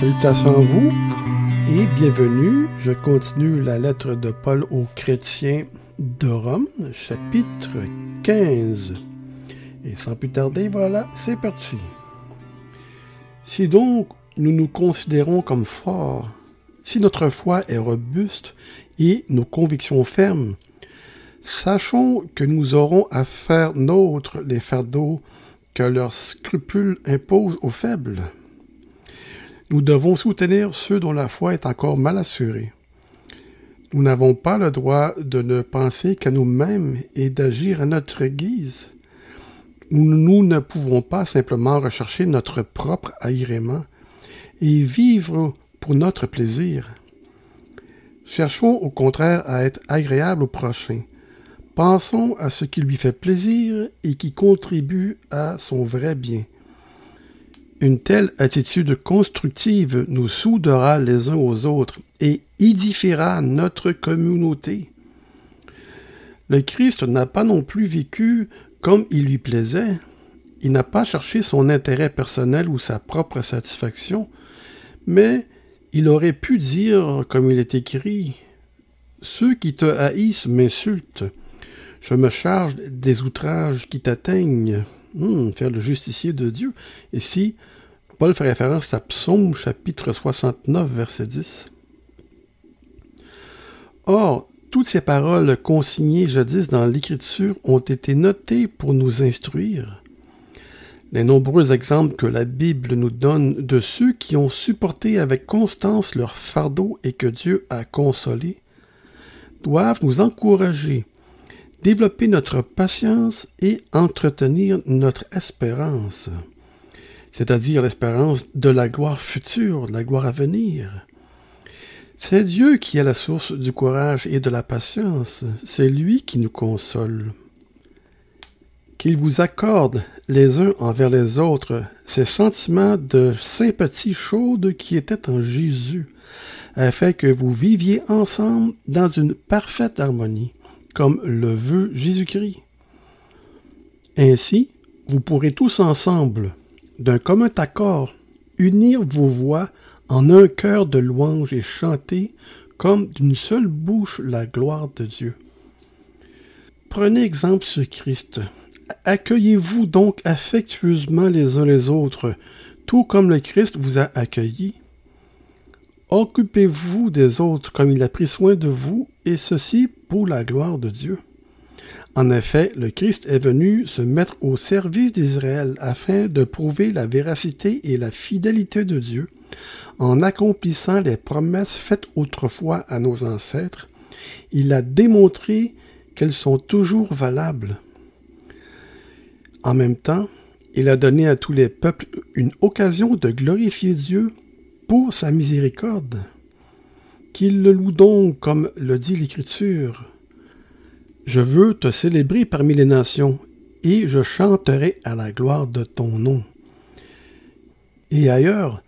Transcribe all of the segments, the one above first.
Salutations à vous et bienvenue. Je continue la lettre de Paul aux chrétiens de Rome, chapitre 15. Et sans plus tarder, voilà, c'est parti. Si donc nous nous considérons comme forts, si notre foi est robuste et nos convictions fermes, sachons que nous aurons à faire nôtre les fardeaux que leurs scrupules imposent aux faibles. Nous devons soutenir ceux dont la foi est encore mal assurée. Nous n'avons pas le droit de ne penser qu'à nous-mêmes et d'agir à notre guise. Nous, ne pouvons pas simplement rechercher notre propre agrément et vivre pour notre plaisir. Cherchons au contraire à être agréables au prochain. Pensons à ce qui lui fait plaisir et qui contribue à son vrai bien. Une telle attitude constructive nous soudera les uns aux autres et édifiera notre communauté. Le Christ n'a pas non plus vécu comme il lui plaisait. Il n'a pas cherché son intérêt personnel ou sa propre satisfaction, mais il aurait pu dire, comme il est écrit, Ceux qui te haïssent m'insultent. Je me charge des outrages qui t'atteignent. Hmm, faire le justicier de Dieu. Ici, Paul fait référence à Psaume chapitre 69, verset 10. Or, toutes ces paroles consignées jadis dans l'Écriture ont été notées pour nous instruire. Les nombreux exemples que la Bible nous donne de ceux qui ont supporté avec constance leur fardeau et que Dieu a consolé doivent nous encourager développer notre patience et entretenir notre espérance, c'est-à-dire l'espérance de la gloire future, de la gloire à venir. C'est Dieu qui est la source du courage et de la patience, c'est lui qui nous console. Qu'il vous accorde les uns envers les autres ces sentiments de sympathie chaude qui étaient en Jésus, afin que vous viviez ensemble dans une parfaite harmonie comme le veut Jésus-Christ. Ainsi, vous pourrez tous ensemble, d'un commun accord, unir vos voix en un cœur de louange et chanter comme d'une seule bouche la gloire de Dieu. Prenez exemple sur Christ. Accueillez-vous donc affectueusement les uns les autres, tout comme le Christ vous a accueillis. Occupez-vous des autres comme il a pris soin de vous, et ceci pour la gloire de Dieu. En effet, le Christ est venu se mettre au service d'Israël afin de prouver la véracité et la fidélité de Dieu, en accomplissant les promesses faites autrefois à nos ancêtres. Il a démontré qu'elles sont toujours valables. En même temps, il a donné à tous les peuples une occasion de glorifier Dieu sa miséricorde. Qu'il le loue donc, comme le dit l'Écriture. Je veux te célébrer parmi les nations, et je chanterai à la gloire de ton nom. Et ailleurs,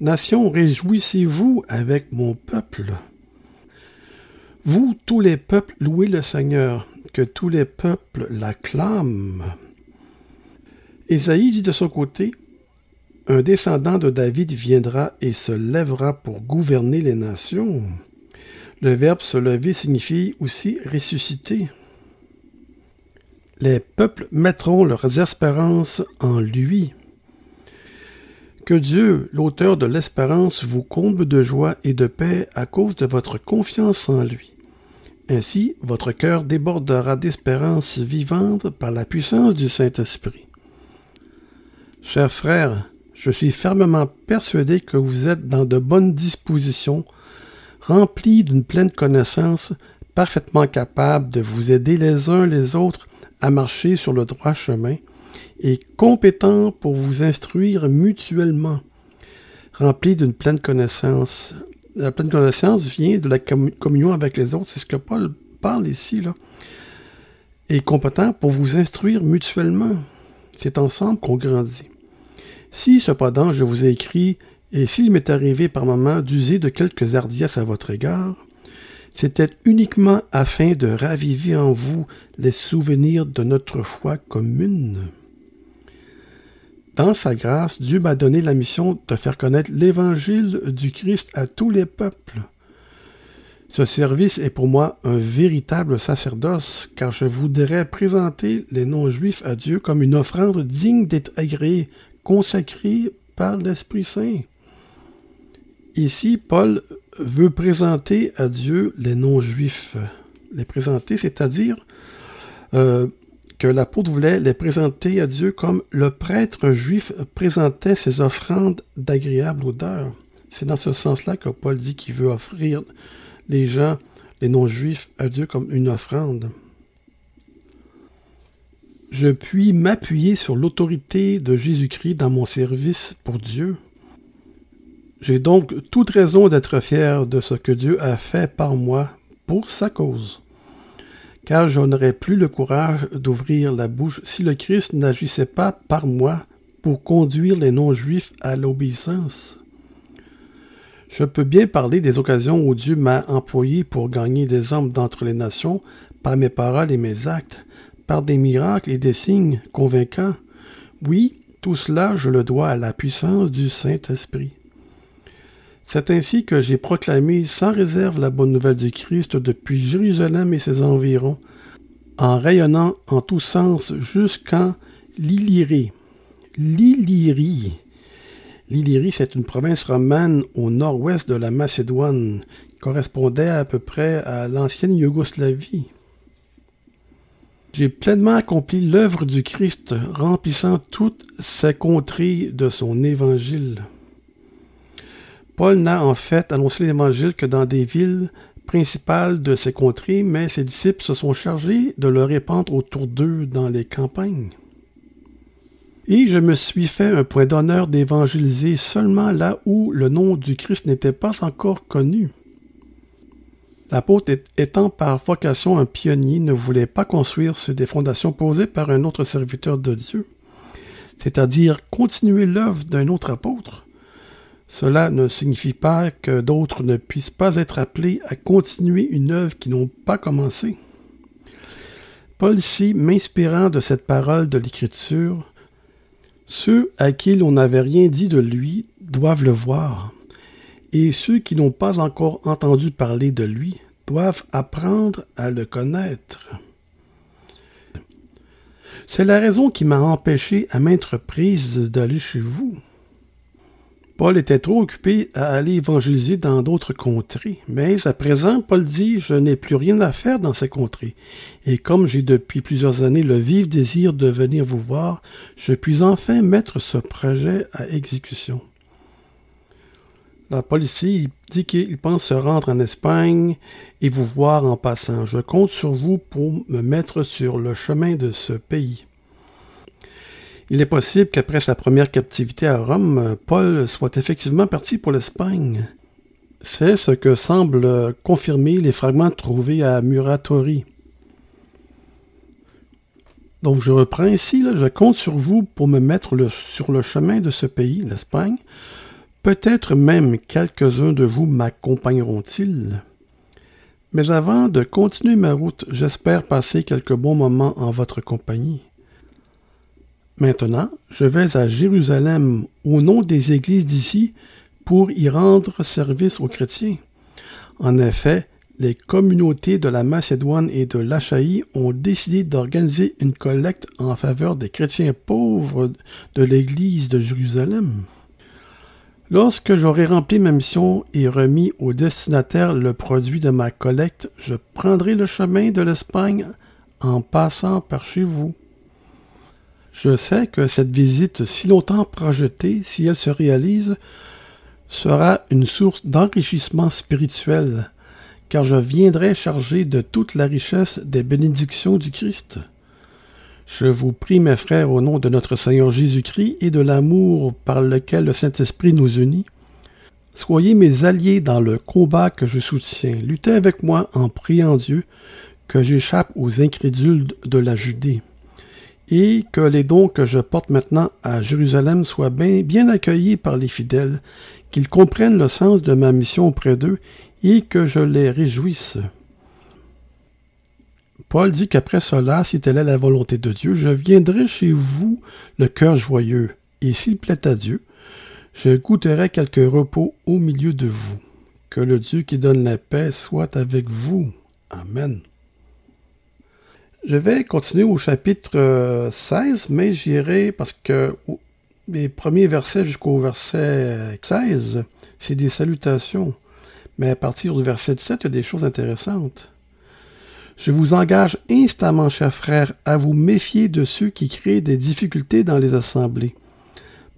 Nations, réjouissez-vous avec mon peuple. Vous, tous les peuples, louez le Seigneur, que tous les peuples l'acclament. Ésaïe dit de son côté, un descendant de David viendra et se lèvera pour gouverner les nations. Le verbe se lever signifie aussi ressusciter. Les peuples mettront leurs espérances en lui. Que Dieu, l'auteur de l'espérance, vous comble de joie et de paix à cause de votre confiance en lui. Ainsi, votre cœur débordera d'espérance vivante par la puissance du Saint-Esprit. Chers frères, je suis fermement persuadé que vous êtes dans de bonnes dispositions, remplis d'une pleine connaissance, parfaitement capables de vous aider les uns les autres à marcher sur le droit chemin, et compétents pour vous instruire mutuellement, remplis d'une pleine connaissance. La pleine connaissance vient de la communion avec les autres, c'est ce que Paul parle ici, là. Et compétent pour vous instruire mutuellement. C'est ensemble qu'on grandit. Si cependant je vous ai écrit, et s'il m'est arrivé par moments d'user de quelques hardiesses à votre égard, c'était uniquement afin de raviver en vous les souvenirs de notre foi commune. dans sa grâce, Dieu m'a donné la mission de faire connaître l'évangile du Christ à tous les peuples. Ce service est pour moi un véritable sacerdoce, car je voudrais présenter les non-juifs à Dieu comme une offrande digne d'être agréée, consacrée par l'Esprit Saint. Ici, Paul veut présenter à Dieu les non-juifs. Les présenter, c'est-à-dire euh, que l'apôtre voulait les présenter à Dieu comme le prêtre juif présentait ses offrandes d'agréable odeur. C'est dans ce sens-là que Paul dit qu'il veut offrir les gens, les non-juifs, à Dieu comme une offrande. Je puis m'appuyer sur l'autorité de Jésus-Christ dans mon service pour Dieu. J'ai donc toute raison d'être fier de ce que Dieu a fait par moi pour sa cause. Car je n'aurais plus le courage d'ouvrir la bouche si le Christ n'agissait pas par moi pour conduire les non-juifs à l'obéissance. Je peux bien parler des occasions où Dieu m'a employé pour gagner des hommes d'entre les nations par mes paroles et mes actes, par des miracles et des signes convaincants. Oui, tout cela je le dois à la puissance du Saint-Esprit. C'est ainsi que j'ai proclamé sans réserve la bonne nouvelle du Christ depuis Jérusalem et ses environs, en rayonnant en tous sens jusqu'en Lilyrée. L'Illyrie, L'Illyrie, c'est une province romane au nord-ouest de la Macédoine, qui correspondait à peu près à l'ancienne Yougoslavie. J'ai pleinement accompli l'œuvre du Christ, remplissant toutes ces contrées de son évangile. Paul n'a en fait annoncé l'évangile que dans des villes principales de ces contrées, mais ses disciples se sont chargés de le répandre autour d'eux dans les campagnes et je me suis fait un point d'honneur d'évangéliser seulement là où le nom du Christ n'était pas encore connu. L'apôtre étant par vocation un pionnier ne voulait pas construire sur des fondations posées par un autre serviteur de Dieu, c'est-à-dire continuer l'œuvre d'un autre apôtre. Cela ne signifie pas que d'autres ne puissent pas être appelés à continuer une œuvre qui n'ont pas commencé. Paul ici, m'inspirant de cette parole de l'Écriture, ceux à qui l'on n'avait rien dit de lui doivent le voir, et ceux qui n'ont pas encore entendu parler de lui doivent apprendre à le connaître. C'est la raison qui m'a empêché à maintes reprises d'aller chez vous. Paul était trop occupé à aller évangéliser dans d'autres contrées. Mais à présent, Paul dit, je n'ai plus rien à faire dans ces contrées. Et comme j'ai depuis plusieurs années le vif désir de venir vous voir, je puis enfin mettre ce projet à exécution. La Paul ici dit qu'il pense se rendre en Espagne et vous voir en passant. Je compte sur vous pour me mettre sur le chemin de ce pays. Il est possible qu'après sa première captivité à Rome, Paul soit effectivement parti pour l'Espagne. C'est ce que semblent confirmer les fragments trouvés à Muratori. Donc je reprends ici, je compte sur vous pour me mettre sur le chemin de ce pays, l'Espagne. Peut-être même quelques-uns de vous m'accompagneront-ils. Mais avant de continuer ma route, j'espère passer quelques bons moments en votre compagnie. Maintenant, je vais à Jérusalem au nom des églises d'ici pour y rendre service aux chrétiens. En effet, les communautés de la Macédoine et de l'Achaïe ont décidé d'organiser une collecte en faveur des chrétiens pauvres de l'Église de Jérusalem. Lorsque j'aurai rempli ma mission et remis au destinataire le produit de ma collecte, je prendrai le chemin de l'Espagne en passant par chez vous. Je sais que cette visite si longtemps projetée, si elle se réalise, sera une source d'enrichissement spirituel, car je viendrai chargé de toute la richesse des bénédictions du Christ. Je vous prie, mes frères, au nom de notre Seigneur Jésus-Christ et de l'amour par lequel le Saint-Esprit nous unit, soyez mes alliés dans le combat que je soutiens. Luttez avec moi en priant Dieu que j'échappe aux incrédules de la Judée et que les dons que je porte maintenant à Jérusalem soient bien, accueillis par les fidèles, qu'ils comprennent le sens de ma mission auprès d'eux et que je les réjouisse. Paul dit qu'après cela, si telle est la volonté de Dieu, je viendrai chez vous le cœur joyeux, et s'il plaît à Dieu, je goûterai quelques repos au milieu de vous. Que le Dieu qui donne la paix soit avec vous. Amen. Je vais continuer au chapitre 16, mais j'irai parce que les premiers versets jusqu'au verset 16, c'est des salutations. Mais à partir du verset 17, il y a des choses intéressantes. Je vous engage instamment, chers frères, à vous méfier de ceux qui créent des difficultés dans les assemblées.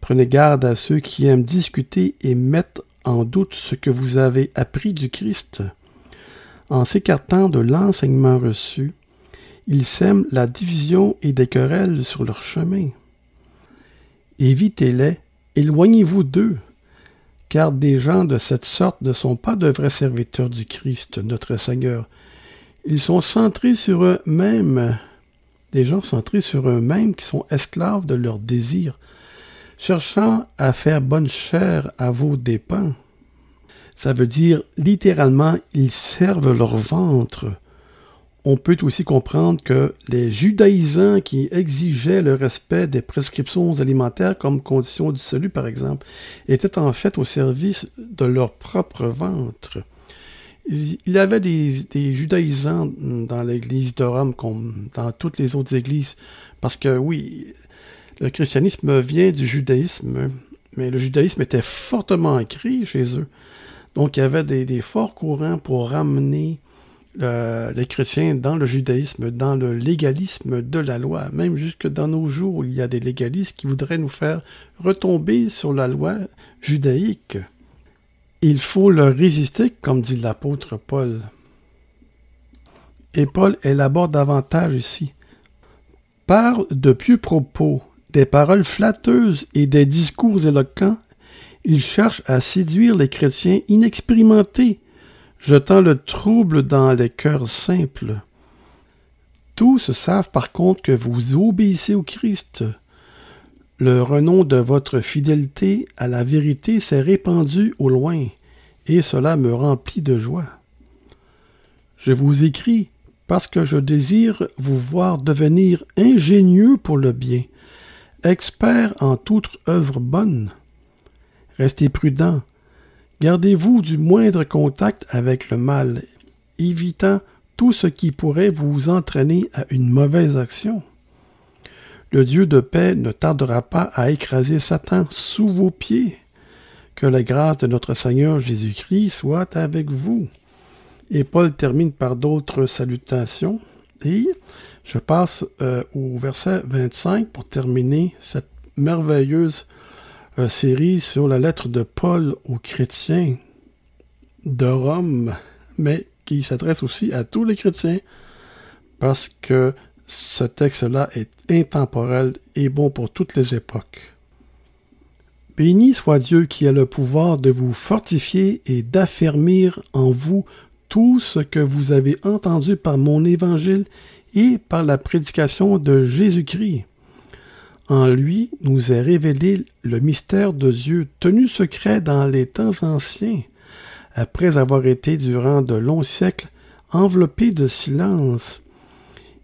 Prenez garde à ceux qui aiment discuter et mettent en doute ce que vous avez appris du Christ. En s'écartant de l'enseignement reçu, ils sèment la division et des querelles sur leur chemin. Évitez-les, éloignez-vous d'eux, car des gens de cette sorte ne sont pas de vrais serviteurs du Christ, notre Seigneur. Ils sont centrés sur eux-mêmes, des gens centrés sur eux-mêmes qui sont esclaves de leurs désirs, cherchant à faire bonne chère à vos dépens. Ça veut dire littéralement, ils servent leur ventre. On peut aussi comprendre que les judaïsants qui exigeaient le respect des prescriptions alimentaires comme condition du salut, par exemple, étaient en fait au service de leur propre ventre. Il y avait des, judaïsants dans l'église de Rome comme dans toutes les autres églises, parce que oui, le christianisme vient du judaïsme, mais le judaïsme était fortement ancré chez eux. Donc il y avait des, forts courants pour ramener les chrétiens dans le judaïsme, dans le légalisme de la loi. Même jusque dans nos jours, il y a des légalistes qui voudraient nous faire retomber sur la loi judaïque. Il faut leur résister, comme dit l'apôtre Paul. Et Paul élabore davantage ici. Par de pieux propos, des paroles flatteuses et des discours éloquents, il cherche à séduire les chrétiens inexpérimentés, jetant le trouble dans les cœurs simples. Tous savent par contre que vous obéissez au Christ. Le renom de votre fidélité à la vérité s'est répandu au loin, et cela me remplit de joie. Je vous écris parce que je désire vous voir devenir ingénieux pour le bien, expert en toute œuvre bonne. Restez prudent. Gardez-vous du moindre contact avec le mal, évitant tout ce qui pourrait vous entraîner à une mauvaise action. Le Dieu de paix ne tardera pas à écraser Satan sous vos pieds. Que la grâce de notre Seigneur Jésus-Christ soit avec vous. Et Paul termine par d'autres salutations. Et je passe euh, au verset 25 pour terminer cette merveilleuse euh, série sur la lettre de Paul aux chrétiens de Rome, mais qui s'adresse aussi à tous les chrétiens parce que ce texte-là est intemporel et bon pour toutes les époques. Béni soit Dieu qui a le pouvoir de vous fortifier et d'affermir en vous tout ce que vous avez entendu par mon évangile et par la prédication de Jésus-Christ. En lui nous est révélé le mystère de Dieu tenu secret dans les temps anciens, après avoir été durant de longs siècles enveloppé de silence.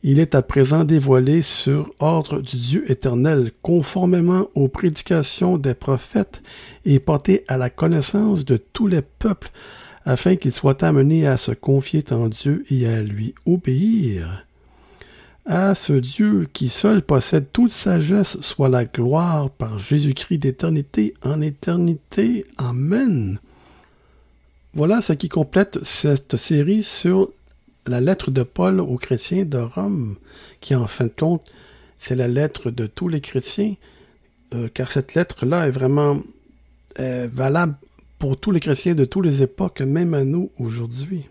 Il est à présent dévoilé sur ordre du Dieu éternel, conformément aux prédications des prophètes, et porté à la connaissance de tous les peuples, afin qu'ils soient amenés à se confier en Dieu et à lui obéir. À ce Dieu qui seul possède toute sagesse soit la gloire par Jésus-Christ d'éternité en éternité. Amen. Voilà ce qui complète cette série sur la lettre de Paul aux chrétiens de Rome, qui en fin de compte, c'est la lettre de tous les chrétiens, euh, car cette lettre-là est vraiment valable pour tous les chrétiens de toutes les époques, même à nous aujourd'hui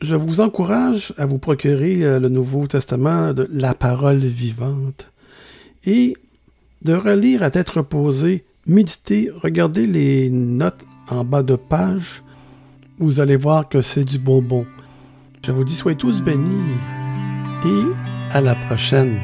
je vous encourage à vous procurer euh, le Nouveau Testament de la parole vivante et de relire à tête reposée, méditer, regarder les notes en bas de page. Vous allez voir que c'est du bonbon. Je vous dis soyez tous bénis et à la prochaine.